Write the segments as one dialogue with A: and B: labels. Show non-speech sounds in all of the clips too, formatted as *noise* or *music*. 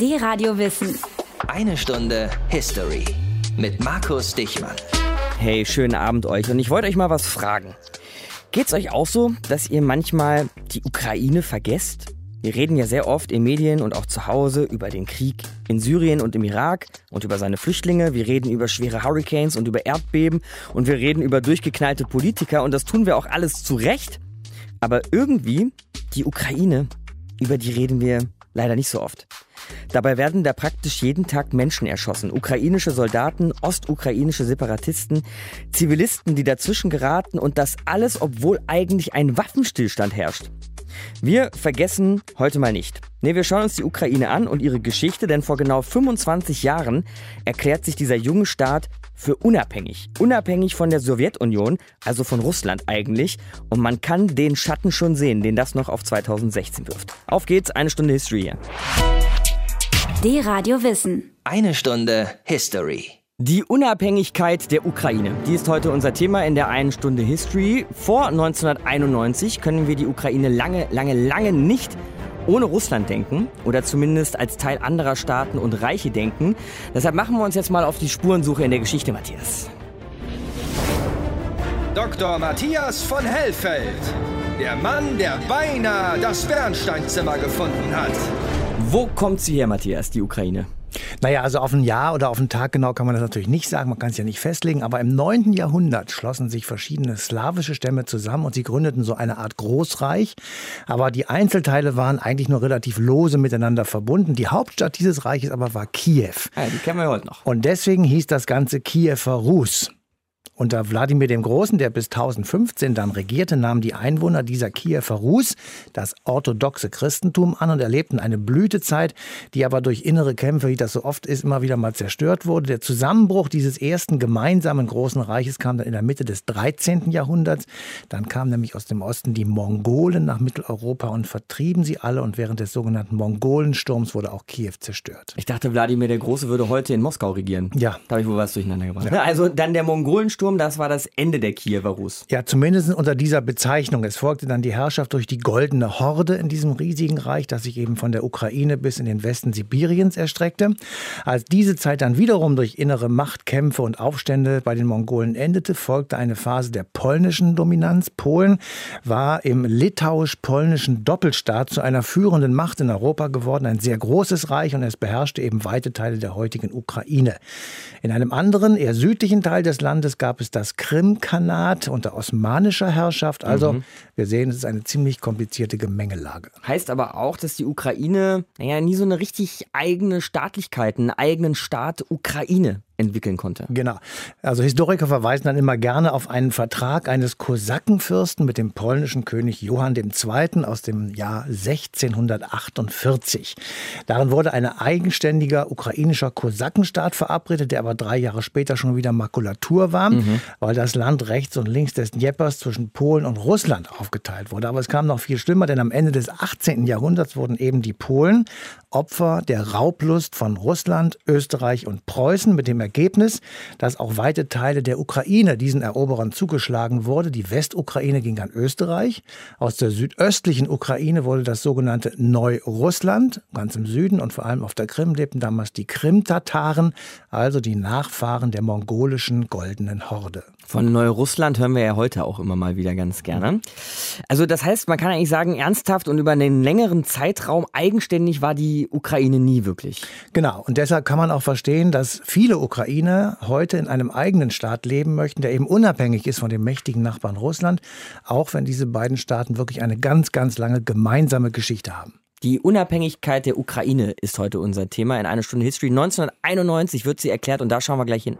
A: Die Radio Wissen.
B: Eine Stunde History mit Markus Dichmann.
C: Hey, schönen Abend euch. Und ich wollte euch mal was fragen. Geht's euch auch so, dass ihr manchmal die Ukraine vergesst? Wir reden ja sehr oft in Medien und auch zu Hause über den Krieg in Syrien und im Irak und über seine Flüchtlinge. Wir reden über schwere Hurricanes und über Erdbeben und wir reden über durchgeknallte Politiker und das tun wir auch alles zu Recht. Aber irgendwie, die Ukraine, über die reden wir leider nicht so oft. Dabei werden da praktisch jeden Tag Menschen erschossen. Ukrainische Soldaten, ostukrainische Separatisten, Zivilisten, die dazwischen geraten und das alles, obwohl eigentlich ein Waffenstillstand herrscht. Wir vergessen heute mal nicht. Nee, wir schauen uns die Ukraine an und ihre Geschichte, denn vor genau 25 Jahren erklärt sich dieser junge Staat für unabhängig. Unabhängig von der Sowjetunion, also von Russland eigentlich. Und man kann den Schatten schon sehen, den das noch auf 2016 wirft. Auf geht's, eine Stunde History hier.
A: Die Radio Wissen.
B: Eine Stunde History.
C: Die Unabhängigkeit der Ukraine, die ist heute unser Thema in der einen Stunde History. Vor 1991 können wir die Ukraine lange, lange, lange nicht ohne Russland denken oder zumindest als Teil anderer Staaten und Reiche denken. Deshalb machen wir uns jetzt mal auf die Spurensuche in der Geschichte, Matthias.
D: Dr. Matthias von Hellfeld. Der Mann, der beinahe das Bernsteinzimmer gefunden hat.
C: Wo kommt sie her, Matthias, die Ukraine?
E: Naja, also auf ein Jahr oder auf einen Tag genau kann man das natürlich nicht sagen, man kann es ja nicht festlegen, aber im 9. Jahrhundert schlossen sich verschiedene slawische Stämme zusammen und sie gründeten so eine Art Großreich, aber die Einzelteile waren eigentlich nur relativ lose miteinander verbunden. Die Hauptstadt dieses Reiches aber war Kiew.
C: Ja, die kennen wir heute noch.
E: Und deswegen hieß das Ganze Kiewer Rus. Unter Wladimir dem Großen, der bis 1015 dann regierte, nahmen die Einwohner dieser Kiewer Rus das orthodoxe Christentum an und erlebten eine Blütezeit, die aber durch innere Kämpfe, wie das so oft ist, immer wieder mal zerstört wurde. Der Zusammenbruch dieses ersten gemeinsamen großen Reiches kam dann in der Mitte des 13. Jahrhunderts. Dann kamen nämlich aus dem Osten die Mongolen nach Mitteleuropa und vertrieben sie alle und während des sogenannten Mongolensturms wurde auch Kiew zerstört.
C: Ich dachte, Wladimir der Große würde heute in Moskau regieren.
E: Ja.
C: Da habe ich wohl was durcheinander gebracht. Ja. Also dann der Mongolensturm Sturm, das war das Ende der Kiewer Rus.
E: Ja, zumindest unter dieser Bezeichnung. Es folgte dann die Herrschaft durch die Goldene Horde in diesem riesigen Reich, das sich eben von der Ukraine bis in den Westen Sibiriens erstreckte. Als diese Zeit dann wiederum durch innere Machtkämpfe und Aufstände bei den Mongolen endete, folgte eine Phase der polnischen Dominanz. Polen war im litauisch-polnischen Doppelstaat zu einer führenden Macht in Europa geworden, ein sehr großes Reich und es beherrschte eben weite Teile der heutigen Ukraine. In einem anderen, eher südlichen Teil des Landes gab es das Krimkanat unter osmanischer Herrschaft. Also mhm. wir sehen, es ist eine ziemlich komplizierte Gemengelage.
C: Heißt aber auch, dass die Ukraine naja, nie so eine richtig eigene Staatlichkeit, einen eigenen Staat Ukraine entwickeln konnte.
E: Genau. Also Historiker verweisen dann immer gerne auf einen Vertrag eines Kosakenfürsten mit dem polnischen König Johann II. aus dem Jahr 1648. Darin wurde ein eigenständiger ukrainischer Kosakenstaat verabredet, der aber drei Jahre später schon wieder Makulatur war, mhm. weil das Land rechts und links des Dnjeprs zwischen Polen und Russland aufgeteilt wurde. Aber es kam noch viel schlimmer, denn am Ende des 18. Jahrhunderts wurden eben die Polen Opfer der Raublust von Russland, Österreich und Preußen mit dem Ergebnis, dass auch weite Teile der Ukraine diesen Eroberern zugeschlagen wurde. Die Westukraine ging an Österreich. Aus der südöstlichen Ukraine wurde das sogenannte Neurussland. Ganz im Süden und vor allem auf der Krim lebten damals die Krim-Tataren, also die Nachfahren der mongolischen goldenen Horde.
C: Von Neurussland hören wir ja heute auch immer mal wieder ganz gerne. Also das heißt, man kann eigentlich sagen, ernsthaft und über einen längeren Zeitraum eigenständig war die Ukraine nie wirklich.
E: Genau, und deshalb kann man auch verstehen, dass viele Ukrainer heute in einem eigenen Staat leben möchten, der eben unabhängig ist von dem mächtigen Nachbarn Russland, auch wenn diese beiden Staaten wirklich eine ganz, ganz lange gemeinsame Geschichte haben.
C: Die Unabhängigkeit der Ukraine ist heute unser Thema in einer Stunde History. 1991 wird sie erklärt und da schauen wir gleich hin.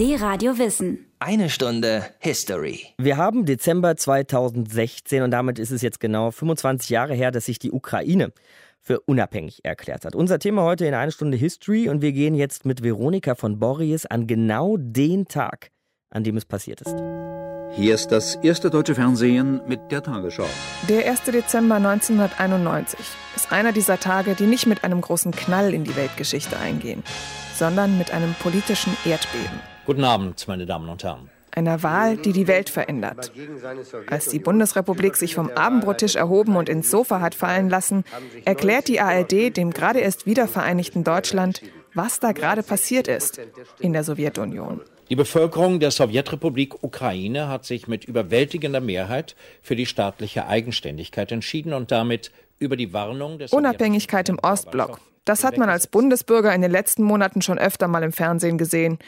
A: Die Radio Wissen.
B: Eine Stunde History.
C: Wir haben Dezember 2016 und damit ist es jetzt genau 25 Jahre her, dass sich die Ukraine für unabhängig erklärt hat. Unser Thema heute in eine Stunde History und wir gehen jetzt mit Veronika von Borries an genau den Tag, an dem es passiert ist.
F: Hier ist das erste deutsche Fernsehen mit der Tagesschau.
G: Der 1. Dezember 1991 ist einer dieser Tage, die nicht mit einem großen Knall in die Weltgeschichte eingehen, sondern mit einem politischen Erdbeben.
H: Guten Abend, meine Damen und Herren.
G: einer Wahl, die die Welt verändert. Als die Bundesrepublik sich vom Abendbrottisch erhoben und ins Sofa hat fallen lassen, erklärt die ARD dem gerade erst wiedervereinigten Deutschland, was da gerade passiert ist in der Sowjetunion.
H: Die Bevölkerung der Sowjetrepublik Ukraine hat sich mit überwältigender Mehrheit für die staatliche Eigenständigkeit entschieden und damit über die Warnung des
G: Unabhängigkeit im Ostblock. Das hat man als Bundesbürger in den letzten Monaten schon öfter mal im Fernsehen gesehen.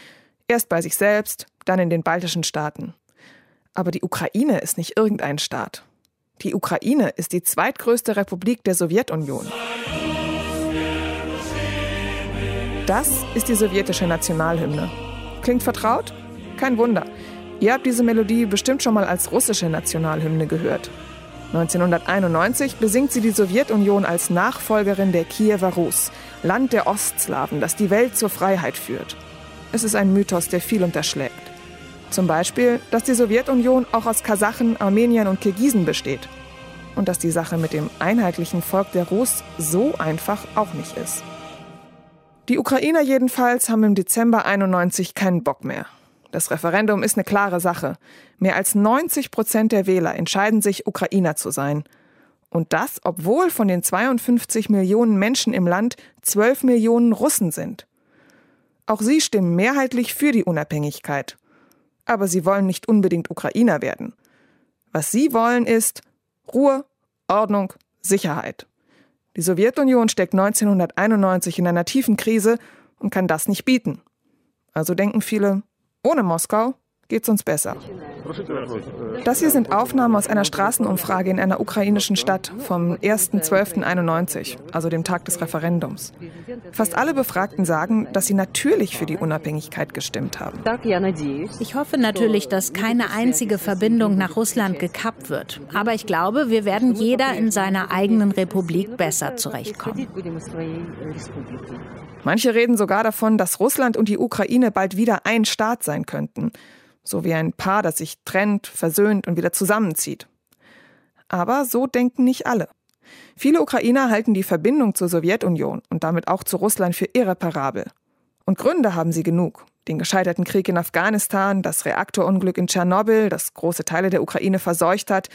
G: Erst bei sich selbst, dann in den baltischen Staaten. Aber die Ukraine ist nicht irgendein Staat. Die Ukraine ist die zweitgrößte Republik der Sowjetunion. Das ist die sowjetische Nationalhymne. Klingt vertraut? Kein Wunder. Ihr habt diese Melodie bestimmt schon mal als russische Nationalhymne gehört. 1991 besingt sie die Sowjetunion als Nachfolgerin der Kiewer Rus, Land der Ostslawen, das die Welt zur Freiheit führt. Es ist ein Mythos, der viel unterschlägt. Zum Beispiel, dass die Sowjetunion auch aus Kasachen, Armeniern und Kirgisen besteht. Und dass die Sache mit dem einheitlichen Volk der Rus so einfach auch nicht ist. Die Ukrainer jedenfalls haben im Dezember 91 keinen Bock mehr. Das Referendum ist eine klare Sache. Mehr als 90 Prozent der Wähler entscheiden sich, Ukrainer zu sein. Und das, obwohl von den 52 Millionen Menschen im Land 12 Millionen Russen sind. Auch sie stimmen mehrheitlich für die Unabhängigkeit. Aber sie wollen nicht unbedingt Ukrainer werden. Was sie wollen ist Ruhe, Ordnung, Sicherheit. Die Sowjetunion steckt 1991 in einer tiefen Krise und kann das nicht bieten. Also denken viele, ohne Moskau geht's uns besser. Das hier sind Aufnahmen aus einer Straßenumfrage in einer ukrainischen Stadt vom 1.12.91, also dem Tag des Referendums. Fast alle Befragten sagen, dass sie natürlich für die Unabhängigkeit gestimmt haben.
I: Ich hoffe natürlich, dass keine einzige Verbindung nach Russland gekappt wird. Aber ich glaube, wir werden jeder in seiner eigenen Republik besser zurechtkommen.
G: Manche reden sogar davon, dass Russland und die Ukraine bald wieder ein Staat sein könnten so wie ein Paar, das sich trennt, versöhnt und wieder zusammenzieht. Aber so denken nicht alle. Viele Ukrainer halten die Verbindung zur Sowjetunion und damit auch zu Russland für irreparabel. Und Gründe haben sie genug. Den gescheiterten Krieg in Afghanistan, das Reaktorunglück in Tschernobyl, das große Teile der Ukraine verseucht hat,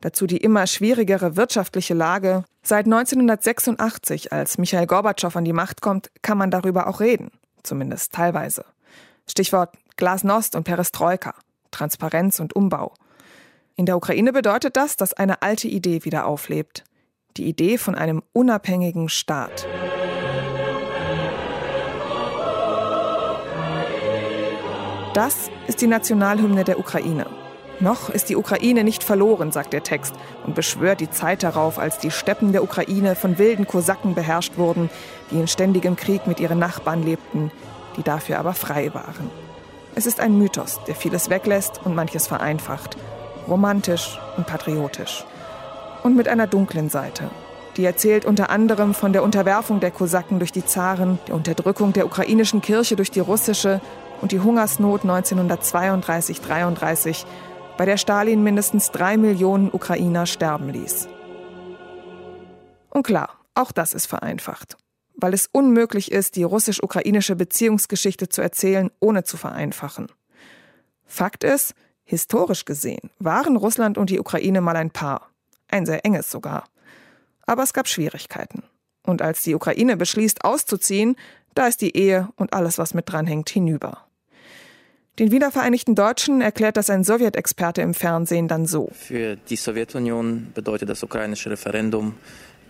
G: dazu die immer schwierigere wirtschaftliche Lage. Seit 1986, als Michael Gorbatschow an die Macht kommt, kann man darüber auch reden, zumindest teilweise. Stichwort Glasnost und Perestroika, Transparenz und Umbau. In der Ukraine bedeutet das, dass eine alte Idee wieder auflebt. Die Idee von einem unabhängigen Staat. Das ist die Nationalhymne der Ukraine. Noch ist die Ukraine nicht verloren, sagt der Text und beschwört die Zeit darauf, als die Steppen der Ukraine von wilden Kosaken beherrscht wurden, die in ständigem Krieg mit ihren Nachbarn lebten, die dafür aber frei waren. Es ist ein Mythos, der vieles weglässt und manches vereinfacht. Romantisch und patriotisch. Und mit einer dunklen Seite. Die erzählt unter anderem von der Unterwerfung der Kosaken durch die Zaren, der Unterdrückung der ukrainischen Kirche durch die russische und die Hungersnot 1932-33, bei der Stalin mindestens drei Millionen Ukrainer sterben ließ. Und klar, auch das ist vereinfacht weil es unmöglich ist, die russisch-ukrainische Beziehungsgeschichte zu erzählen, ohne zu vereinfachen. Fakt ist, historisch gesehen waren Russland und die Ukraine mal ein Paar, ein sehr enges sogar. Aber es gab Schwierigkeiten. Und als die Ukraine beschließt, auszuziehen, da ist die Ehe und alles, was mit dranhängt, hinüber. Den wiedervereinigten Deutschen erklärt das ein Sowjetexperte im Fernsehen dann so.
J: Für die Sowjetunion bedeutet das ukrainische Referendum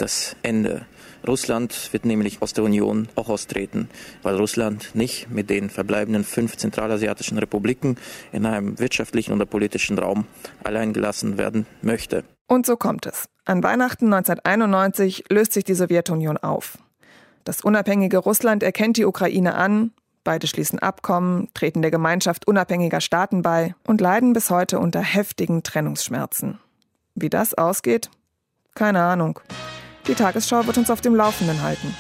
J: das Ende. Russland wird nämlich aus der Union auch austreten, weil Russland nicht mit den verbleibenden fünf zentralasiatischen Republiken in einem wirtschaftlichen oder politischen Raum allein gelassen werden möchte.
G: Und so kommt es. An Weihnachten 1991 löst sich die Sowjetunion auf. Das unabhängige Russland erkennt die Ukraine an, beide schließen Abkommen, treten der Gemeinschaft unabhängiger Staaten bei und leiden bis heute unter heftigen Trennungsschmerzen. Wie das ausgeht? Keine Ahnung. Die Tagesschau wird uns auf dem Laufenden halten.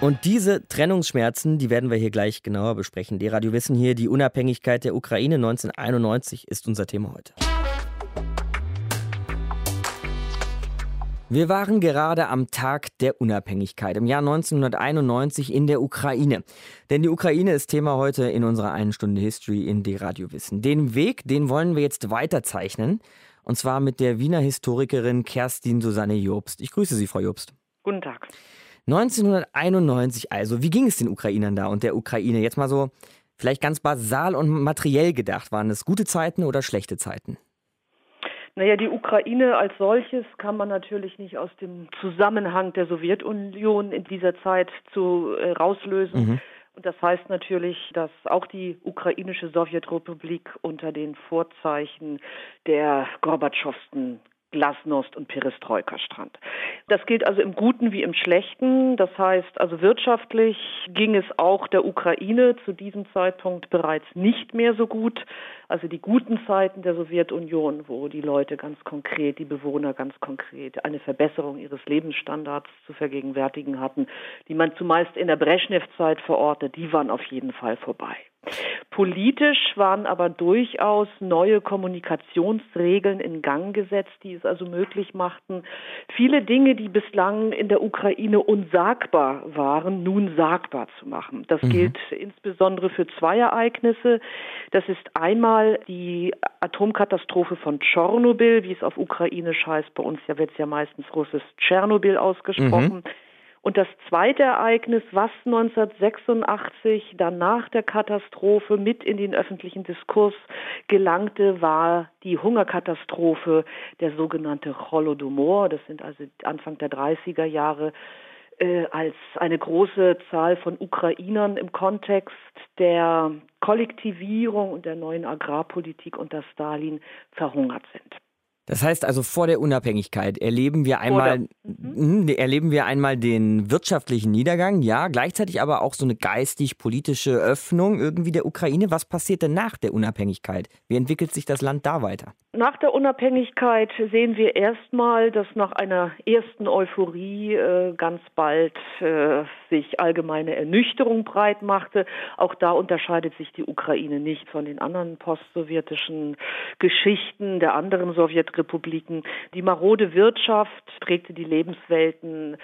C: Und diese Trennungsschmerzen, die werden wir hier gleich genauer besprechen. Die Radio Wissen hier, die Unabhängigkeit der Ukraine 1991 ist unser Thema heute. Wir waren gerade am Tag der Unabhängigkeit im Jahr 1991 in der Ukraine. Denn die Ukraine ist Thema heute in unserer einen Stunde History in die Radio Wissen. Den Weg, den wollen wir jetzt weiterzeichnen. Und zwar mit der Wiener Historikerin Kerstin Susanne Jobst. Ich grüße Sie, Frau Jobst.
K: Guten Tag.
C: 1991 also. Wie ging es den Ukrainern da und der Ukraine? Jetzt mal so vielleicht ganz basal und materiell gedacht. Waren es gute Zeiten oder schlechte Zeiten?
K: Naja, die Ukraine als solches kann man natürlich nicht aus dem Zusammenhang der Sowjetunion in dieser Zeit zu äh, rauslösen. Mhm. Und das heißt natürlich, dass auch die ukrainische Sowjetrepublik unter den Vorzeichen der Gorbatschowsten Glasnost und Perestroika stand. Das gilt also im Guten wie im Schlechten. Das heißt, also wirtschaftlich ging es auch der Ukraine zu diesem Zeitpunkt bereits nicht mehr so gut. Also die guten Zeiten der Sowjetunion, wo die Leute ganz konkret, die Bewohner ganz konkret eine Verbesserung ihres Lebensstandards zu vergegenwärtigen hatten, die man zumeist in der Brezhnev-Zeit verortet, die waren auf jeden Fall vorbei. Politisch waren aber durchaus neue Kommunikationsregeln in Gang gesetzt, die es also möglich machten, viele Dinge, die bislang in der Ukraine unsagbar waren, nun sagbar zu machen. Das mhm. gilt insbesondere für zwei Ereignisse. Das ist einmal die Atomkatastrophe von Tschernobyl, wie es auf Ukrainisch heißt. Bei uns ja wird es ja meistens russisch Tschernobyl ausgesprochen. Mhm. Und das zweite Ereignis, was 1986 dann nach der Katastrophe mit in den öffentlichen Diskurs gelangte, war die Hungerkatastrophe, der sogenannte Holodomor. Das sind also Anfang der 30er Jahre äh, als eine große Zahl von Ukrainern im Kontext der Kollektivierung und der neuen Agrarpolitik unter Stalin verhungert sind.
C: Das heißt also vor der Unabhängigkeit erleben wir einmal mhm. mhm. erleben wir einmal den wirtschaftlichen Niedergang, ja, gleichzeitig aber auch so eine geistig-politische Öffnung irgendwie der Ukraine. Was passiert denn nach der Unabhängigkeit? Wie entwickelt sich das Land da weiter?
K: Nach der Unabhängigkeit sehen wir erstmal, dass nach einer ersten Euphorie äh, ganz bald äh, sich allgemeine Ernüchterung breit machte. Auch da unterscheidet sich die Ukraine nicht von den anderen postsowjetischen Geschichten der anderen Sowjetrepubliken. Die marode Wirtschaft prägte die Lebenswelten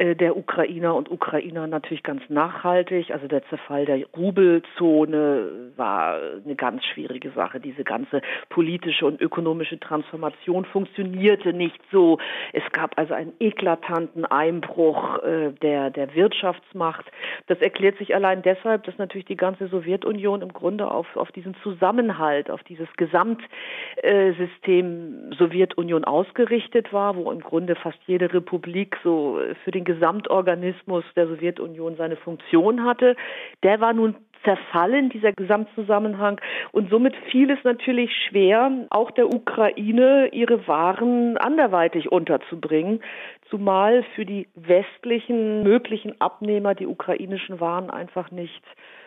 K: der Ukrainer und Ukrainer natürlich ganz nachhaltig. Also der Zerfall der Rubelzone war eine ganz schwierige Sache. Diese ganze politische und ökonomische Transformation funktionierte nicht so. Es gab also einen eklatanten Einbruch äh, der, der Wirtschaftsmacht. Das erklärt sich allein deshalb, dass natürlich die ganze Sowjetunion im Grunde auf, auf diesen Zusammenhalt, auf dieses Gesamtsystem Sowjetunion ausgerichtet war, wo im Grunde fast jede Republik so für den Gesamtorganismus der Sowjetunion seine Funktion hatte. Der war nun zerfallen, dieser Gesamtzusammenhang. Und somit fiel es natürlich schwer, auch der Ukraine ihre Waren anderweitig unterzubringen, zumal für die westlichen möglichen Abnehmer die ukrainischen Waren einfach nicht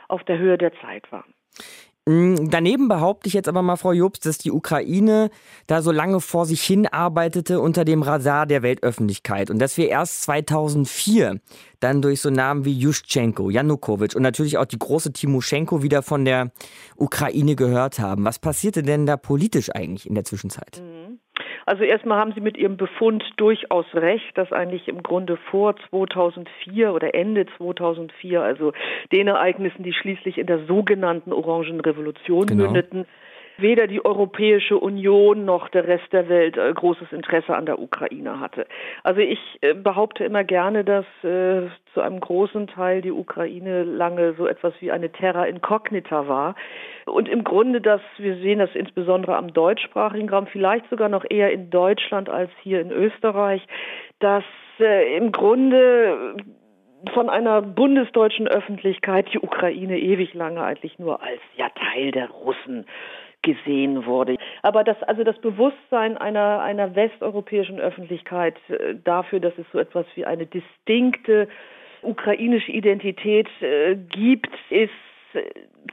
K: auf der Höhe der Zeit waren.
C: Mm, daneben behaupte ich jetzt aber mal, Frau Jobst, dass die Ukraine da so lange vor sich hin arbeitete unter dem Radar der Weltöffentlichkeit und dass wir erst 2004 dann durch so Namen wie Juschenko, Janukowitsch und natürlich auch die große Timoschenko wieder von der Ukraine gehört haben. Was passierte denn da politisch eigentlich in der Zwischenzeit? Mhm.
K: Also erstmal haben Sie mit Ihrem Befund durchaus recht, dass eigentlich im Grunde vor 2004 oder Ende 2004, also den Ereignissen, die schließlich in der sogenannten Orangen Revolution genau. mündeten, weder die Europäische Union noch der Rest der Welt äh, großes Interesse an der Ukraine hatte. Also ich äh, behaupte immer gerne, dass äh, zu einem großen Teil die Ukraine lange so etwas wie eine Terra incognita war. Und im Grunde, dass wir sehen das insbesondere am deutschsprachigen Raum, vielleicht sogar noch eher in Deutschland als hier in Österreich, dass äh, im Grunde von einer bundesdeutschen Öffentlichkeit die Ukraine ewig lange eigentlich nur als ja Teil der Russen gesehen wurde. Aber das, also das Bewusstsein einer, einer westeuropäischen Öffentlichkeit äh, dafür, dass es so etwas wie eine distinkte ukrainische Identität äh, gibt, ist äh,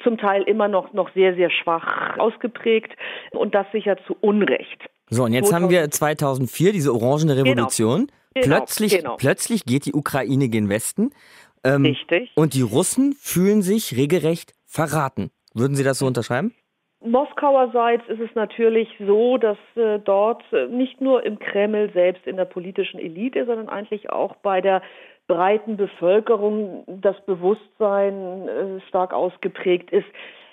K: zum Teil immer noch, noch sehr, sehr schwach ausgeprägt und das sicher zu Unrecht.
C: So, und jetzt 2000 haben wir 2004 diese Orangene genau. Revolution. Genau. Plötzlich, genau. plötzlich geht die Ukraine gen Westen.
K: Ähm, Richtig.
C: Und die Russen fühlen sich regelrecht verraten. Würden Sie das so unterschreiben?
K: Moskauerseits ist es natürlich so, dass äh, dort äh, nicht nur im Kreml selbst in der politischen Elite, sondern eigentlich auch bei der breiten Bevölkerung das Bewusstsein äh, stark ausgeprägt ist,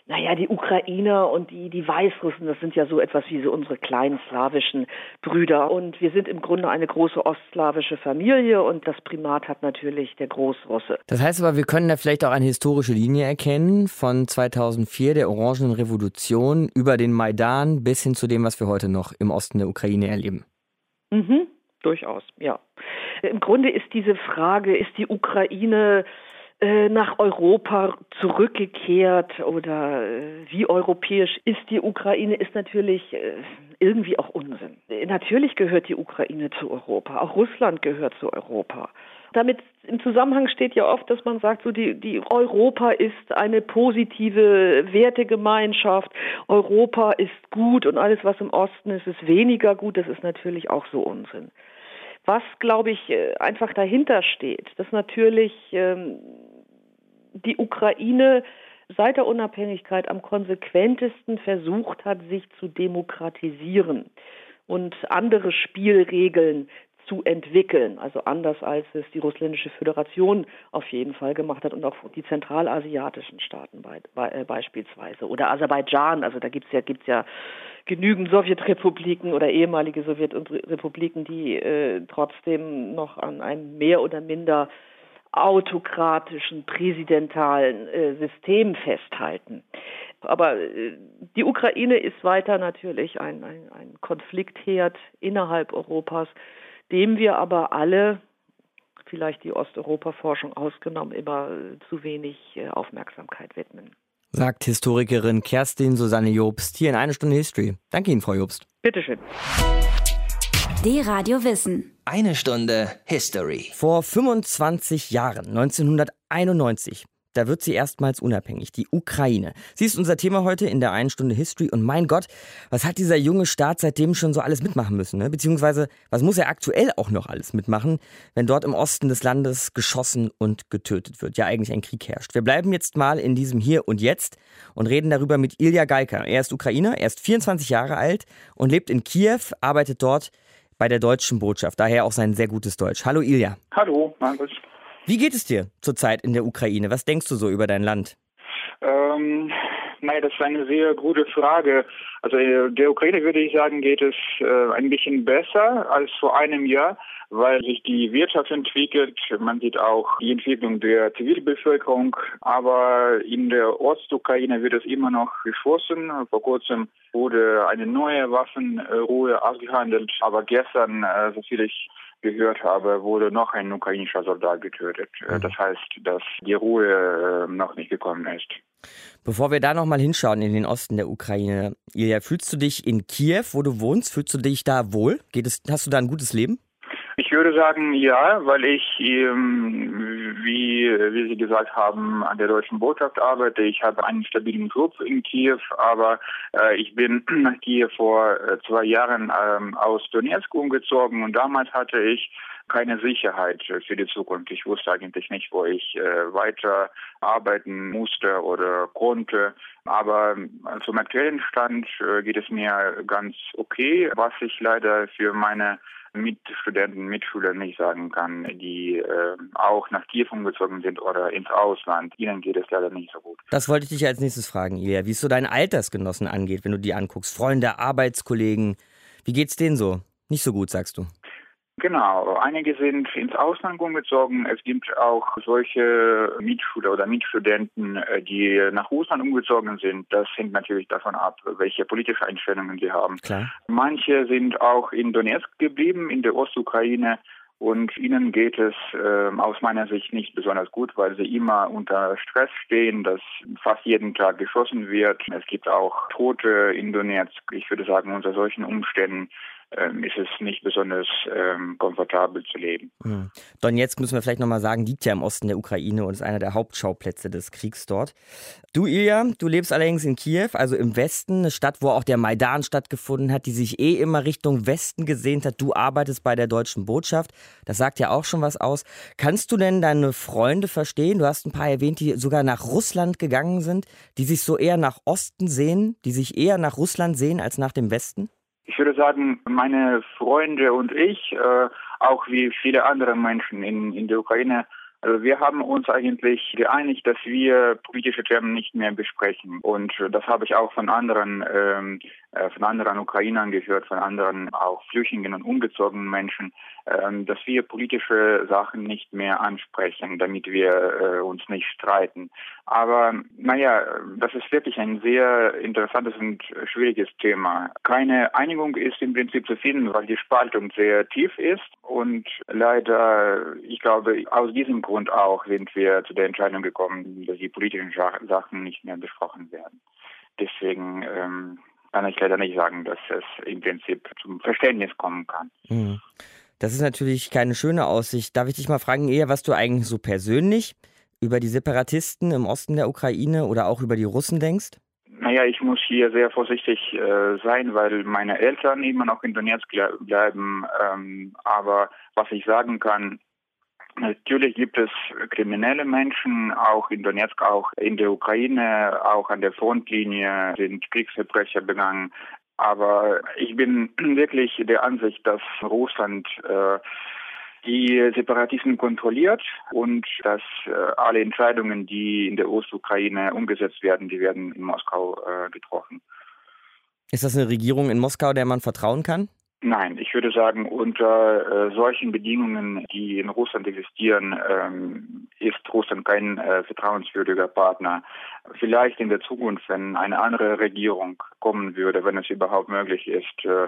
K: naja, die Ukrainer und die, die Weißrussen, das sind ja so etwas wie so unsere kleinen slawischen Brüder. Und wir sind im Grunde eine große ostslawische Familie und das Primat hat natürlich der Großrusse.
C: Das heißt aber, wir können da vielleicht auch eine historische Linie erkennen von 2004, der Orangenen Revolution, über den Maidan bis hin zu dem, was wir heute noch im Osten der Ukraine erleben.
K: Mhm, durchaus, ja. Im Grunde ist diese Frage, ist die Ukraine äh, nach Europa zurückgekehrt oder äh, wie europäisch ist die Ukraine, ist natürlich äh, irgendwie auch Unsinn. Natürlich gehört die Ukraine zu Europa, auch Russland gehört zu Europa. Damit im Zusammenhang steht ja oft, dass man sagt, so die, die Europa ist eine positive Wertegemeinschaft, Europa ist gut und alles, was im Osten ist, ist weniger gut. Das ist natürlich auch so Unsinn. Was, glaube ich, einfach dahinter steht, dass natürlich ähm, die Ukraine seit der Unabhängigkeit am konsequentesten versucht hat, sich zu demokratisieren und andere Spielregeln zu entwickeln. Also anders als es die russländische Föderation auf jeden Fall gemacht hat und auch die zentralasiatischen Staaten be be äh, beispielsweise. Oder Aserbaidschan, also da gibt's ja, gibt's ja genügend Sowjetrepubliken oder ehemalige Sowjetrepubliken, die äh, trotzdem noch an einem mehr oder minder autokratischen, präsidentalen äh, System festhalten. Aber äh, die Ukraine ist weiter natürlich ein, ein, ein Konfliktherd innerhalb Europas, dem wir aber alle, vielleicht die Osteuropa-Forschung ausgenommen, immer äh, zu wenig äh, Aufmerksamkeit widmen.
C: Sagt Historikerin Kerstin Susanne Jobst hier in eine Stunde History. Danke Ihnen, Frau Jobst.
K: Bitteschön.
A: Die Radio Wissen.
B: Eine Stunde History.
C: Vor 25 Jahren, 1991, da wird sie erstmals unabhängig, die Ukraine. Sie ist unser Thema heute in der einen Stunde History. Und mein Gott, was hat dieser junge Staat seitdem schon so alles mitmachen müssen? Ne? Beziehungsweise, was muss er aktuell auch noch alles mitmachen, wenn dort im Osten des Landes geschossen und getötet wird? Ja, eigentlich ein Krieg herrscht. Wir bleiben jetzt mal in diesem Hier und Jetzt und reden darüber mit Ilya Galka. Er ist Ukrainer, er ist 24 Jahre alt und lebt in Kiew, arbeitet dort bei der deutschen Botschaft. Daher auch sein sehr gutes Deutsch. Hallo Ilja.
L: Hallo, Markus.
C: Wie geht es dir zurzeit in der Ukraine? Was denkst du so über dein Land?
L: Ähm, naja, das ist eine sehr gute Frage. Also äh, der Ukraine würde ich sagen, geht es äh, ein bisschen besser als vor einem Jahr, weil sich die Wirtschaft entwickelt. Man sieht auch die Entwicklung der Zivilbevölkerung. Aber in der Ostukraine wird es immer noch geschossen. Vor kurzem wurde eine neue Waffenruhe ausgehandelt. Aber gestern, äh, soviel ich gehört habe, wurde noch ein ukrainischer Soldat getötet. Mhm. Das heißt, dass die Ruhe noch nicht gekommen ist.
C: Bevor wir da nochmal hinschauen in den Osten der Ukraine, Ilja, fühlst du dich in Kiew, wo du wohnst, fühlst du dich da wohl? Geht es, hast du da ein gutes Leben?
L: Ich würde sagen, ja, weil ich, ähm, wie, wie Sie gesagt haben, an der deutschen Botschaft arbeite. Ich habe einen stabilen Job in Kiew, aber äh, ich bin *clears throat* nach Kiew vor äh, zwei Jahren ähm, aus Donetsk umgezogen und damals hatte ich keine Sicherheit für die Zukunft. Ich wusste eigentlich nicht, wo ich äh, weiter arbeiten musste oder konnte. Aber äh, zum aktuellen Stand äh, geht es mir ganz okay, was ich leider für meine Mitstudenten, Mitschüler nicht sagen kann, die äh, auch nach Kiew umgezogen sind oder ins Ausland. Ihnen geht es leider nicht so gut.
C: Das wollte ich dich als nächstes fragen, Ilja, wie es so deine Altersgenossen angeht, wenn du die anguckst. Freunde, Arbeitskollegen. Wie geht's denen so? Nicht so gut, sagst du.
L: Genau, einige sind ins Ausland umgezogen. Es gibt auch solche Mitschüler oder Mitstudenten, äh, die nach Russland umgezogen sind. Das hängt natürlich davon ab, welche politische Einstellungen sie haben.
C: Klar.
L: Manche sind auch in Donetsk geblieben, in der Ostukraine. Und ihnen geht es äh, aus meiner Sicht nicht besonders gut, weil sie immer unter Stress stehen, dass fast jeden Tag geschossen wird. Es gibt auch Tote in Donetsk. Ich würde sagen, unter solchen Umständen ähm, ist es nicht besonders ähm, komfortabel zu leben.
C: Hm. Donetsk müssen wir vielleicht nochmal sagen, liegt ja im Osten der Ukraine und ist einer der Hauptschauplätze des Kriegs dort. Du, Ilja, du lebst allerdings in Kiew, also im Westen, eine Stadt, wo auch der Maidan stattgefunden hat, die sich eh immer Richtung Westen gesehnt hat. Du arbeitest bei der deutschen Botschaft. Das sagt ja auch schon was aus. Kannst du denn deine Freunde verstehen? Du hast ein paar erwähnt, die sogar nach Russland gegangen sind, die sich so eher nach Osten sehen, die sich eher nach Russland sehen als nach dem Westen?
L: Ich würde sagen, meine Freunde und ich, äh, auch wie viele andere Menschen in, in der Ukraine, also wir haben uns eigentlich geeinigt, dass wir politische Themen nicht mehr besprechen. Und das habe ich auch von anderen, ähm, äh, von anderen Ukrainern gehört, von anderen auch Flüchtlingen und umgezogenen Menschen, ähm, dass wir politische Sachen nicht mehr ansprechen, damit wir äh, uns nicht streiten. Aber naja, das ist wirklich ein sehr interessantes und schwieriges Thema. Keine Einigung ist im Prinzip zu finden, weil die Spaltung sehr tief ist. Und leider, ich glaube, aus diesem Grund auch sind wir zu der Entscheidung gekommen, dass die politischen Sachen nicht mehr besprochen werden. Deswegen ähm, kann ich leider nicht sagen, dass es im Prinzip zum Verständnis kommen kann.
C: Mhm. Das ist natürlich keine schöne Aussicht. Darf ich dich mal fragen, eher, was du eigentlich so persönlich über die Separatisten im Osten der Ukraine oder auch über die Russen denkst?
L: Naja, ich muss hier sehr vorsichtig äh, sein, weil meine Eltern immer noch in Donetsk bleiben. Ähm, aber was ich sagen kann, Natürlich gibt es kriminelle Menschen, auch in Donetsk, auch in der Ukraine, auch an der Frontlinie sind Kriegsverbrecher begangen. Aber ich bin wirklich der Ansicht, dass Russland äh, die Separatisten kontrolliert und dass äh, alle Entscheidungen, die in der Ostukraine umgesetzt werden, die werden in Moskau äh, getroffen.
C: Ist das eine Regierung in Moskau, der man vertrauen kann?
L: Nein, ich würde sagen, unter äh, solchen Bedingungen, die in Russland existieren, ähm, ist Russland kein äh, vertrauenswürdiger Partner. Vielleicht in der Zukunft, wenn eine andere Regierung kommen würde, wenn es überhaupt möglich ist, äh,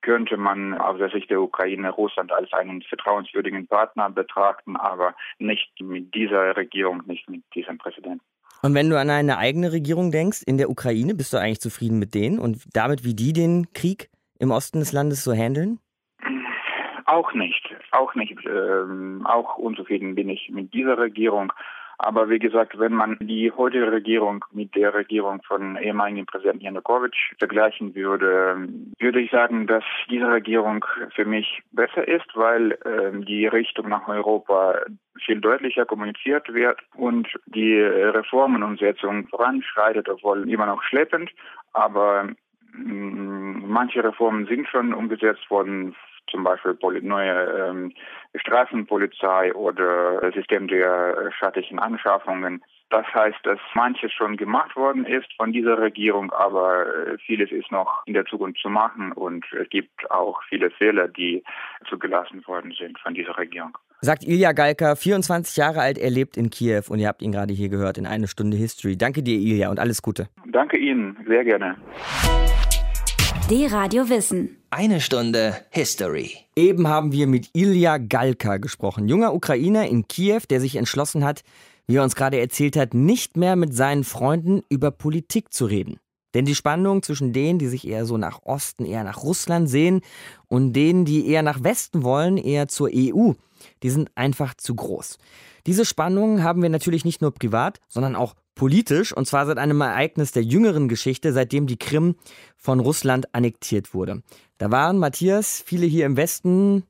L: könnte man aus der Sicht der Ukraine Russland als einen vertrauenswürdigen Partner betrachten, aber nicht mit dieser Regierung, nicht mit diesem Präsidenten.
C: Und wenn du an eine eigene Regierung denkst in der Ukraine, bist du eigentlich zufrieden mit denen und damit, wie die den Krieg im Osten des Landes so handeln?
L: Auch nicht, auch nicht. Ähm, auch unzufrieden bin ich mit dieser Regierung. Aber wie gesagt, wenn man die heutige Regierung mit der Regierung von ehemaligen Präsidenten Janukowitsch vergleichen würde, würde ich sagen, dass diese Regierung für mich besser ist, weil äh, die Richtung nach Europa viel deutlicher kommuniziert wird und die Reformenumsetzung voranschreitet, obwohl immer noch schleppend. Aber manche Reformen sind schon umgesetzt worden, zum Beispiel neue ähm, Straßenpolizei oder System der staatlichen Anschaffungen. Das heißt, dass manches schon gemacht worden ist von dieser Regierung, aber äh, vieles ist noch in der Zukunft zu machen und es gibt auch viele Fehler, die zugelassen worden sind von dieser Regierung.
C: Sagt Ilja Galka, 24 Jahre alt, er lebt in Kiew und ihr habt ihn gerade hier gehört in eine Stunde History. Danke dir, Ilja, und alles Gute.
L: Danke Ihnen, sehr gerne.
A: D-Radio Wissen.
B: Eine Stunde History.
C: Eben haben wir mit Ilja Galka gesprochen, junger Ukrainer in Kiew, der sich entschlossen hat, wie er uns gerade erzählt hat, nicht mehr mit seinen Freunden über Politik zu reden. Denn die Spannung zwischen denen, die sich eher so nach Osten, eher nach Russland sehen, und denen, die eher nach Westen wollen, eher zur EU, die sind einfach zu groß. Diese Spannungen haben wir natürlich nicht nur privat, sondern auch politisch, und zwar seit einem Ereignis der jüngeren Geschichte, seitdem die Krim von Russland annektiert wurde. Da waren, Matthias, viele hier im Westen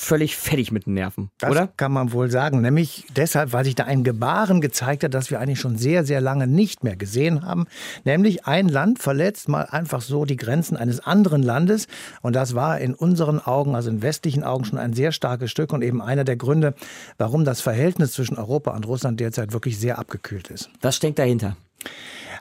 C: völlig fertig mit den Nerven,
E: das
C: oder?
E: kann man wohl sagen. Nämlich deshalb, weil sich da ein Gebaren gezeigt hat, das wir eigentlich schon sehr, sehr lange nicht mehr gesehen haben. Nämlich ein Land verletzt mal einfach so die Grenzen eines anderen Landes. Und das war in unseren Augen, also in westlichen Augen, schon ein sehr starkes Stück und eben einer der Gründe, warum das Verhältnis zwischen Europa und Russland derzeit wirklich sehr abgekühlt ist.
C: Was steckt dahinter?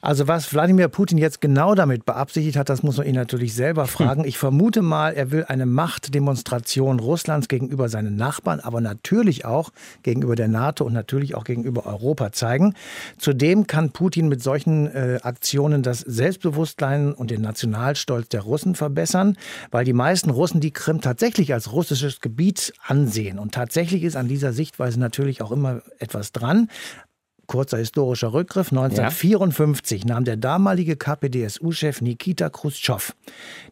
E: Also was Wladimir Putin jetzt genau damit beabsichtigt hat, das muss man ihn natürlich selber hm. fragen. Ich vermute mal, er will eine Machtdemonstration Russlands gegenüber seinen Nachbarn, aber natürlich auch gegenüber der NATO und natürlich auch gegenüber Europa zeigen. Zudem kann Putin mit solchen äh, Aktionen das Selbstbewusstsein und den Nationalstolz der Russen verbessern, weil die meisten Russen die Krim tatsächlich als russisches Gebiet ansehen. Und tatsächlich ist an dieser Sichtweise natürlich auch immer etwas dran. Kurzer historischer Rückgriff. 1954 ja. nahm der damalige KPDSU-Chef Nikita Khrushchev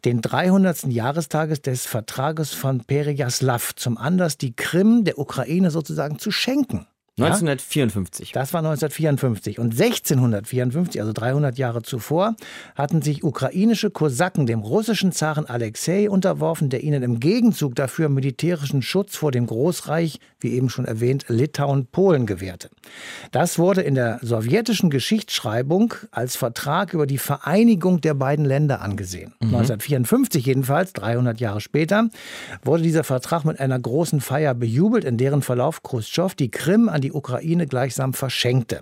E: den 300. Jahrestages des Vertrages von Perejaslav zum Anlass, die Krim der Ukraine sozusagen zu schenken.
C: 1954.
E: Das war 1954. Und 1654, also 300 Jahre zuvor, hatten sich ukrainische Kosaken dem russischen Zaren Alexei unterworfen, der ihnen im Gegenzug dafür militärischen Schutz vor dem Großreich, wie eben schon erwähnt, Litauen-Polen gewährte. Das wurde in der sowjetischen Geschichtsschreibung als Vertrag über die Vereinigung der beiden Länder angesehen. Mhm. 1954 jedenfalls, 300 Jahre später, wurde dieser Vertrag mit einer großen Feier bejubelt, in deren Verlauf Khrushchev die Krim an die Ukraine gleichsam verschenkte.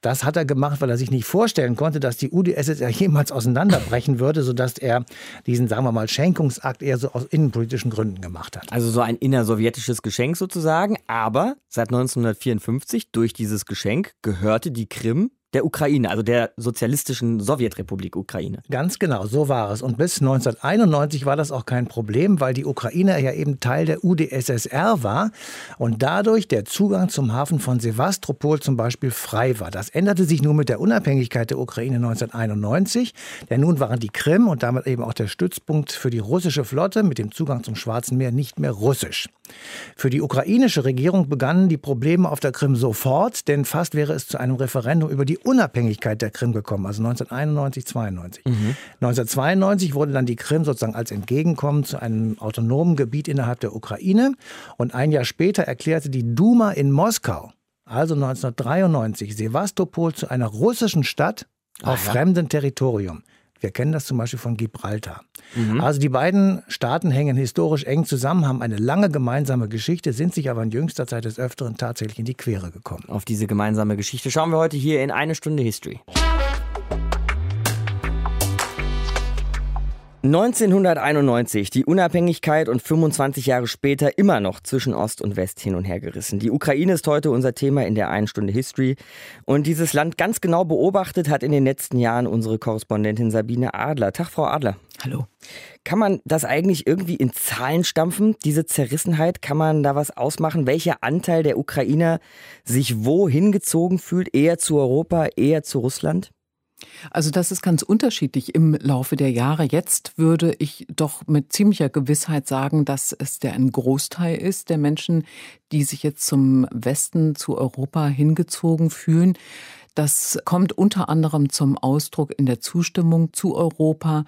E: Das hat er gemacht, weil er sich nicht vorstellen konnte, dass die UdSSR jemals auseinanderbrechen würde, sodass er diesen, sagen wir mal, Schenkungsakt eher so aus innenpolitischen Gründen gemacht hat.
C: Also so ein innersowjetisches Geschenk sozusagen. Aber seit 1954 durch dieses Geschenk gehörte die Krim der Ukraine, also der sozialistischen Sowjetrepublik Ukraine.
E: Ganz genau, so war es. Und bis 1991 war das auch kein Problem, weil die Ukraine ja eben Teil der UdSSR war und dadurch der Zugang zum Hafen von Sevastopol zum Beispiel frei war. Das änderte sich nur mit der Unabhängigkeit der Ukraine 1991, denn nun waren die Krim und damit eben auch der Stützpunkt für die russische Flotte mit dem Zugang zum Schwarzen Meer nicht mehr russisch. Für die ukrainische Regierung begannen die Probleme auf der Krim sofort, denn fast wäre es zu einem Referendum über die Unabhängigkeit der Krim gekommen, also 1991, 92. Mhm. 1992 wurde dann die Krim sozusagen als Entgegenkommen zu einem autonomen Gebiet innerhalb der Ukraine und ein Jahr später erklärte die Duma in Moskau, also 1993, Sevastopol zu einer russischen Stadt auf ja. fremdem Territorium. Wir kennen das zum Beispiel von Gibraltar. Mhm. Also die beiden Staaten hängen historisch eng zusammen, haben eine lange gemeinsame Geschichte, sind sich aber in jüngster Zeit des Öfteren tatsächlich in die Quere gekommen.
C: Auf diese gemeinsame Geschichte schauen wir heute hier in eine Stunde History. 1991, die Unabhängigkeit und 25 Jahre später immer noch zwischen Ost und West hin und her gerissen. Die Ukraine ist heute unser Thema in der einen Stunde History. Und dieses Land ganz genau beobachtet hat in den letzten Jahren unsere Korrespondentin Sabine Adler. Tag, Frau Adler.
M: Hallo.
C: Kann man das eigentlich irgendwie in Zahlen stampfen, diese Zerrissenheit? Kann man da was ausmachen? Welcher Anteil der Ukrainer sich wo hingezogen fühlt? Eher zu Europa, eher zu Russland?
M: Also das ist ganz unterschiedlich im Laufe der Jahre. Jetzt würde ich doch mit ziemlicher Gewissheit sagen, dass es der ein Großteil ist der Menschen, die sich jetzt zum Westen, zu Europa hingezogen fühlen. Das kommt unter anderem zum Ausdruck in der Zustimmung zu Europa,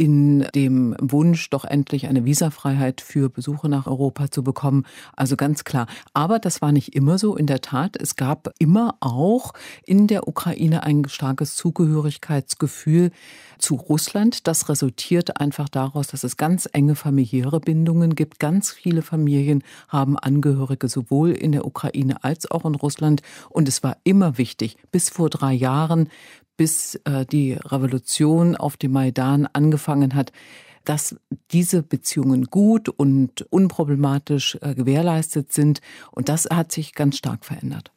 M: in dem Wunsch, doch endlich eine Visafreiheit für Besuche nach Europa zu bekommen. Also ganz klar. Aber das war nicht immer so. In der Tat, es gab immer auch in der Ukraine ein starkes Zugehörigkeitsgefühl zu Russland. Das resultiert einfach daraus, dass es ganz enge familiäre Bindungen gibt. Ganz viele Familien haben Angehörige sowohl in der Ukraine als auch in Russland. Und es war immer wichtig, bis vor drei Jahren bis äh, die Revolution auf dem Maidan angefangen hat, dass diese Beziehungen gut und unproblematisch äh, gewährleistet sind. Und das hat sich ganz stark verändert.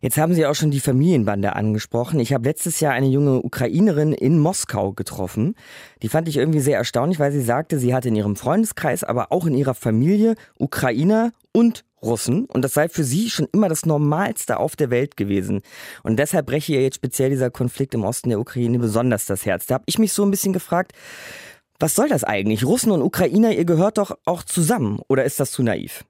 C: Jetzt haben Sie auch schon die Familienbande angesprochen. Ich habe letztes Jahr eine junge Ukrainerin in Moskau getroffen. Die fand ich irgendwie sehr erstaunlich, weil sie sagte, sie hatte in ihrem Freundeskreis, aber auch in ihrer Familie Ukrainer und Russen und das sei für sie schon immer das Normalste auf der Welt gewesen. Und deshalb breche ihr jetzt speziell dieser Konflikt im Osten der Ukraine besonders das Herz. Da habe ich mich so ein bisschen gefragt, was soll das eigentlich? Russen und Ukrainer, ihr gehört doch auch zusammen oder ist das zu naiv?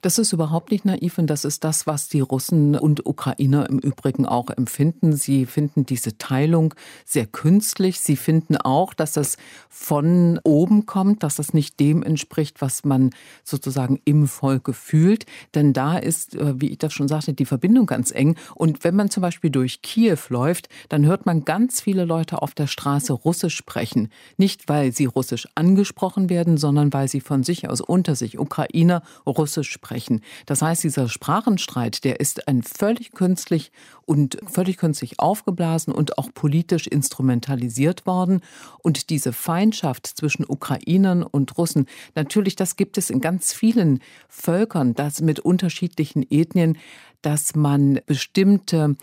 M: Das ist überhaupt nicht naiv und das ist das, was die Russen und Ukrainer im Übrigen auch empfinden. Sie finden diese Teilung sehr künstlich. Sie finden auch, dass das von oben kommt, dass das nicht dem entspricht, was man sozusagen im Volke fühlt. Denn da ist, äh, wie ich das schon sagte, die Verbindung ganz eng. Und wenn man zum Beispiel durch Kiew läuft, dann hört man ganz viele Leute auf der Straße Russisch sprechen. Nicht, weil sie Russisch angesprochen werden, sondern weil sie von sich aus unter sich Ukrainer Russisch sprechen sprechen. Das heißt, dieser Sprachenstreit, der ist ein völlig künstlich und völlig künstlich aufgeblasen und auch politisch instrumentalisiert worden. Und diese Feindschaft zwischen Ukrainern und Russen, natürlich, das gibt es in ganz vielen Völkern, das mit unterschiedlichen Ethnien, dass man bestimmte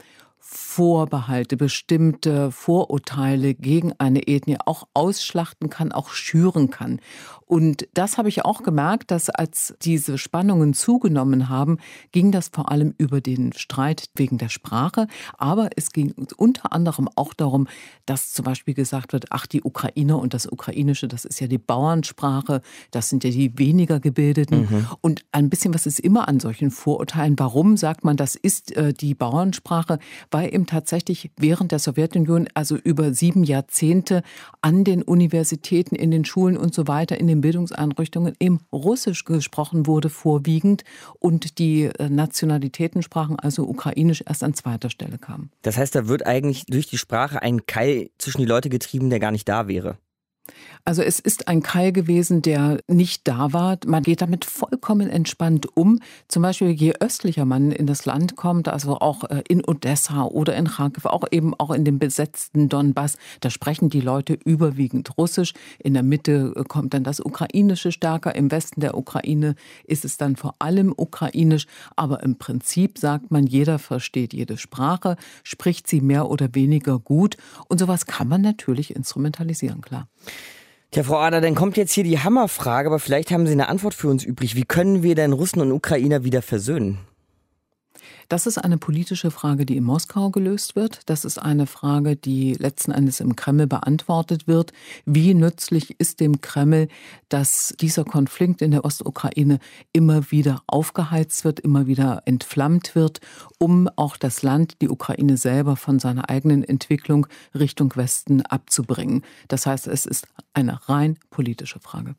M: Vorbehalte, bestimmte Vorurteile gegen eine Ethnie auch ausschlachten kann, auch schüren kann. Und das habe ich auch gemerkt, dass als diese Spannungen zugenommen haben, ging das vor allem über den Streit wegen der Sprache. Aber es ging unter anderem auch darum, dass zum Beispiel gesagt wird, ach, die Ukrainer und das Ukrainische, das ist ja die Bauernsprache, das sind ja die weniger gebildeten. Mhm. Und ein bisschen was ist immer an solchen Vorurteilen. Warum sagt man, das ist äh, die Bauernsprache? Weil eben tatsächlich während der Sowjetunion, also über sieben Jahrzehnte an den Universitäten, in den Schulen und so weiter, in den Bildungseinrichtungen eben Russisch gesprochen wurde vorwiegend und die äh, Nationalitätensprachen, also Ukrainisch, erst an zweiter Stelle kamen.
C: Das heißt, da wird eigentlich durch die Sprache ein Keil zwischen die Leute getrieben, der gar nicht da wäre.
M: Also es ist ein Keil gewesen, der nicht da war. Man geht damit vollkommen entspannt um. Zum Beispiel, je östlicher man in das Land kommt, also auch äh, in Odessa oder in Kharkiv, auch eben auch in dem besetzten Donbass, da sprechen die Leute überwiegend Russisch. In der Mitte äh, kommt dann das Ukrainische stärker. Im Westen der Ukraine ist es dann vor allem Ukrainisch. Aber im Prinzip sagt man, jeder versteht jede Sprache, spricht sie mehr oder weniger gut. Und sowas kann man natürlich instrumentalisieren, klar.
C: Tja, Frau Ader, dann kommt jetzt hier die Hammerfrage, aber vielleicht haben Sie eine Antwort für uns übrig. Wie können wir denn Russen und Ukrainer wieder versöhnen?
M: Das ist eine politische Frage, die in Moskau gelöst wird. Das ist eine Frage, die letzten Endes im Kreml beantwortet wird. Wie nützlich ist dem Kreml, dass dieser Konflikt in der Ostukraine immer wieder aufgeheizt wird, immer wieder entflammt wird, um auch das Land, die Ukraine selber von seiner eigenen Entwicklung Richtung Westen abzubringen. Das heißt, es ist eine rein politische Frage.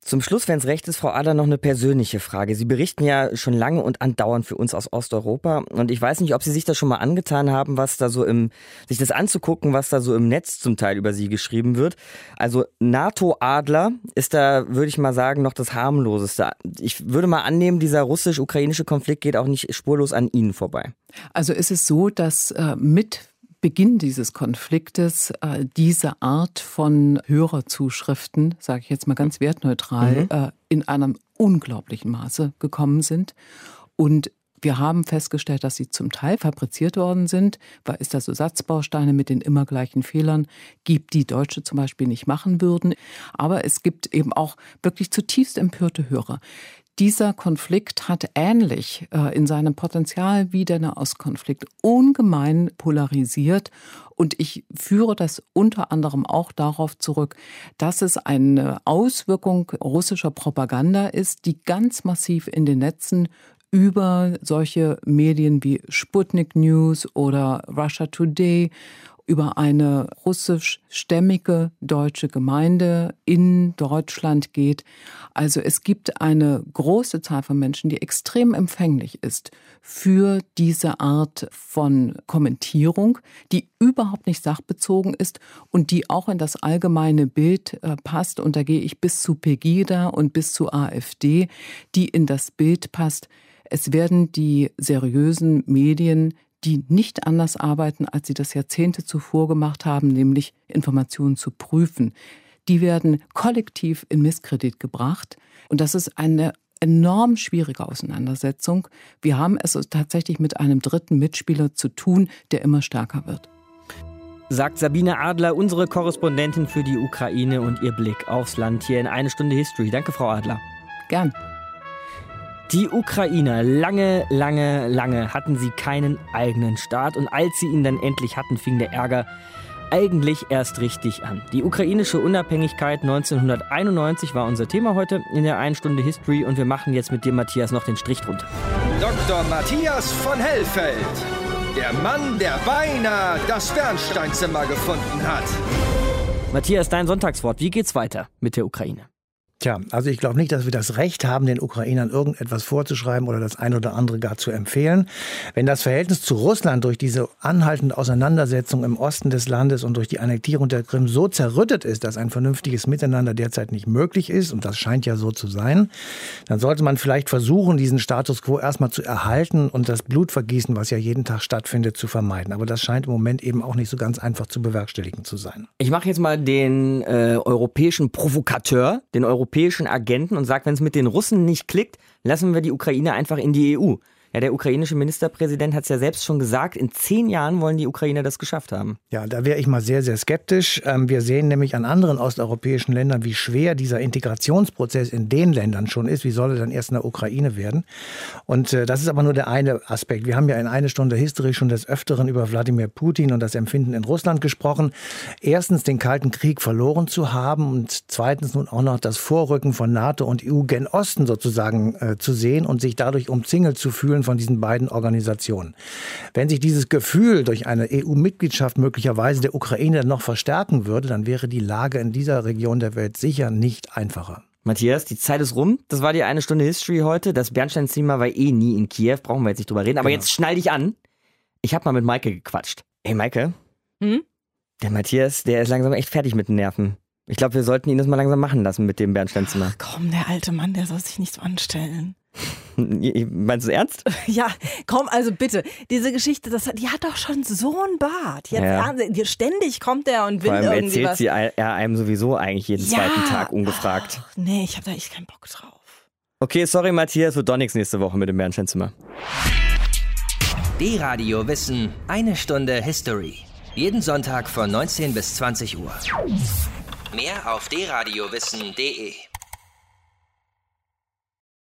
C: Zum Schluss, wenn es recht ist, Frau Adler, noch eine persönliche Frage. Sie berichten ja schon lange und andauernd für uns aus Osteuropa. Und ich weiß nicht, ob Sie sich das schon mal angetan haben, was da so im, sich das anzugucken, was da so im Netz zum Teil über Sie geschrieben wird. Also NATO-Adler ist da, würde ich mal sagen, noch das harmloseste. Ich würde mal annehmen, dieser russisch-ukrainische Konflikt geht auch nicht spurlos an Ihnen vorbei.
M: Also ist es so, dass äh, mit Beginn dieses Konfliktes äh, diese Art von Hörerzuschriften, sage ich jetzt mal ganz wertneutral, mhm. äh, in einem unglaublichen Maße gekommen sind. Und wir haben festgestellt, dass sie zum Teil fabriziert worden sind, weil es da so Satzbausteine mit den immer gleichen Fehlern gibt, die Deutsche zum Beispiel nicht machen würden. Aber es gibt eben auch wirklich zutiefst empörte Hörer. Dieser Konflikt hat ähnlich äh, in seinem Potenzial wie der Nahostkonflikt ungemein polarisiert. Und ich führe das unter anderem auch darauf zurück, dass es eine Auswirkung russischer Propaganda ist, die ganz massiv in den Netzen über solche Medien wie Sputnik News oder Russia Today über eine russischstämmige deutsche Gemeinde in Deutschland geht. Also es gibt eine große Zahl von Menschen, die extrem empfänglich ist für diese Art von Kommentierung, die überhaupt nicht sachbezogen ist und die auch in das allgemeine Bild äh, passt. Und da gehe ich bis zu Pegida und bis zu AfD, die in das Bild passt. Es werden die seriösen Medien die nicht anders arbeiten, als sie das Jahrzehnte zuvor gemacht haben, nämlich Informationen zu prüfen. Die werden kollektiv in Misskredit gebracht. Und das ist eine enorm schwierige Auseinandersetzung. Wir haben es tatsächlich mit einem dritten Mitspieler zu tun, der immer stärker wird.
C: Sagt Sabine Adler, unsere Korrespondentin für die Ukraine und ihr Blick aufs Land hier in eine Stunde History. Danke, Frau Adler.
M: Gern.
C: Die Ukrainer, lange, lange, lange hatten sie keinen eigenen Staat und als sie ihn dann endlich hatten, fing der Ärger eigentlich erst richtig an. Die ukrainische Unabhängigkeit 1991 war unser Thema heute in der 1 Stunde History und wir machen jetzt mit dir, Matthias, noch den Strich drunter.
D: Dr. Matthias von Hellfeld, der Mann, der beinahe das Bernsteinzimmer gefunden hat.
C: Matthias, dein Sonntagswort, wie geht's weiter mit der Ukraine?
E: Tja, also ich glaube nicht, dass wir das Recht haben, den Ukrainern irgendetwas vorzuschreiben oder das eine oder andere gar zu empfehlen. Wenn das Verhältnis zu Russland durch diese anhaltende Auseinandersetzung im Osten des Landes und durch die Annektierung der Krim so zerrüttet ist, dass ein vernünftiges Miteinander derzeit nicht möglich ist, und das scheint ja so zu sein, dann sollte man vielleicht versuchen, diesen Status quo erstmal zu erhalten und das Blutvergießen, was ja jeden Tag stattfindet, zu vermeiden. Aber das scheint im Moment eben auch nicht so ganz einfach zu bewerkstelligen zu sein.
C: Ich mache jetzt mal den äh, europäischen Provokateur, den europäischen europäischen Agenten und sagt, wenn es mit den Russen nicht klickt, lassen wir die Ukraine einfach in die EU. Ja, der ukrainische Ministerpräsident hat es ja selbst schon gesagt, in zehn Jahren wollen die Ukrainer das geschafft haben.
E: Ja, da wäre ich mal sehr, sehr skeptisch. Ähm, wir sehen nämlich an anderen osteuropäischen Ländern, wie schwer dieser Integrationsprozess in den Ländern schon ist. Wie soll er dann erst in der Ukraine werden? Und äh, das ist aber nur der eine Aspekt. Wir haben ja in eine Stunde History schon des Öfteren über Wladimir Putin und das Empfinden in Russland gesprochen. Erstens den Kalten Krieg verloren zu haben und zweitens nun auch noch das Vorrücken von NATO und EU gen Osten sozusagen äh, zu sehen und sich dadurch umzingelt zu fühlen von diesen beiden Organisationen. Wenn sich dieses Gefühl durch eine EU-Mitgliedschaft möglicherweise der Ukraine noch verstärken würde, dann wäre die Lage in dieser Region der Welt sicher nicht einfacher.
C: Matthias, die Zeit ist rum. Das war die eine Stunde History heute. Das Bernsteinzimmer war eh nie in Kiew, brauchen wir jetzt nicht drüber reden. Aber genau. jetzt schnall dich an. Ich habe mal mit Maike gequatscht. Ey, Maike. Hm? Der Matthias, der ist langsam echt fertig mit den Nerven. Ich glaube, wir sollten ihn das mal langsam machen lassen mit dem Bernsteinzimmer.
N: Ach komm, der alte Mann, der soll sich nicht so anstellen. *laughs*
C: Meinst du ernst? *laughs*
N: Ja, komm, also bitte. Diese Geschichte, das, die hat doch schon so ein Bart. Jetzt ja. ständig kommt er und will Vor allem
C: irgendwie
N: erzählt was.
C: sie er einem sowieso eigentlich jeden ja. zweiten Tag ungefragt.
N: Ach, nee, ich habe da echt keinen Bock drauf.
C: Okay, sorry Matthias, wird doch nichts nächste Woche mit dem Bernsteinzimmer.
B: D-Radio Wissen, eine Stunde History. Jeden Sonntag von 19 bis 20 Uhr. Mehr auf dradiowissen.de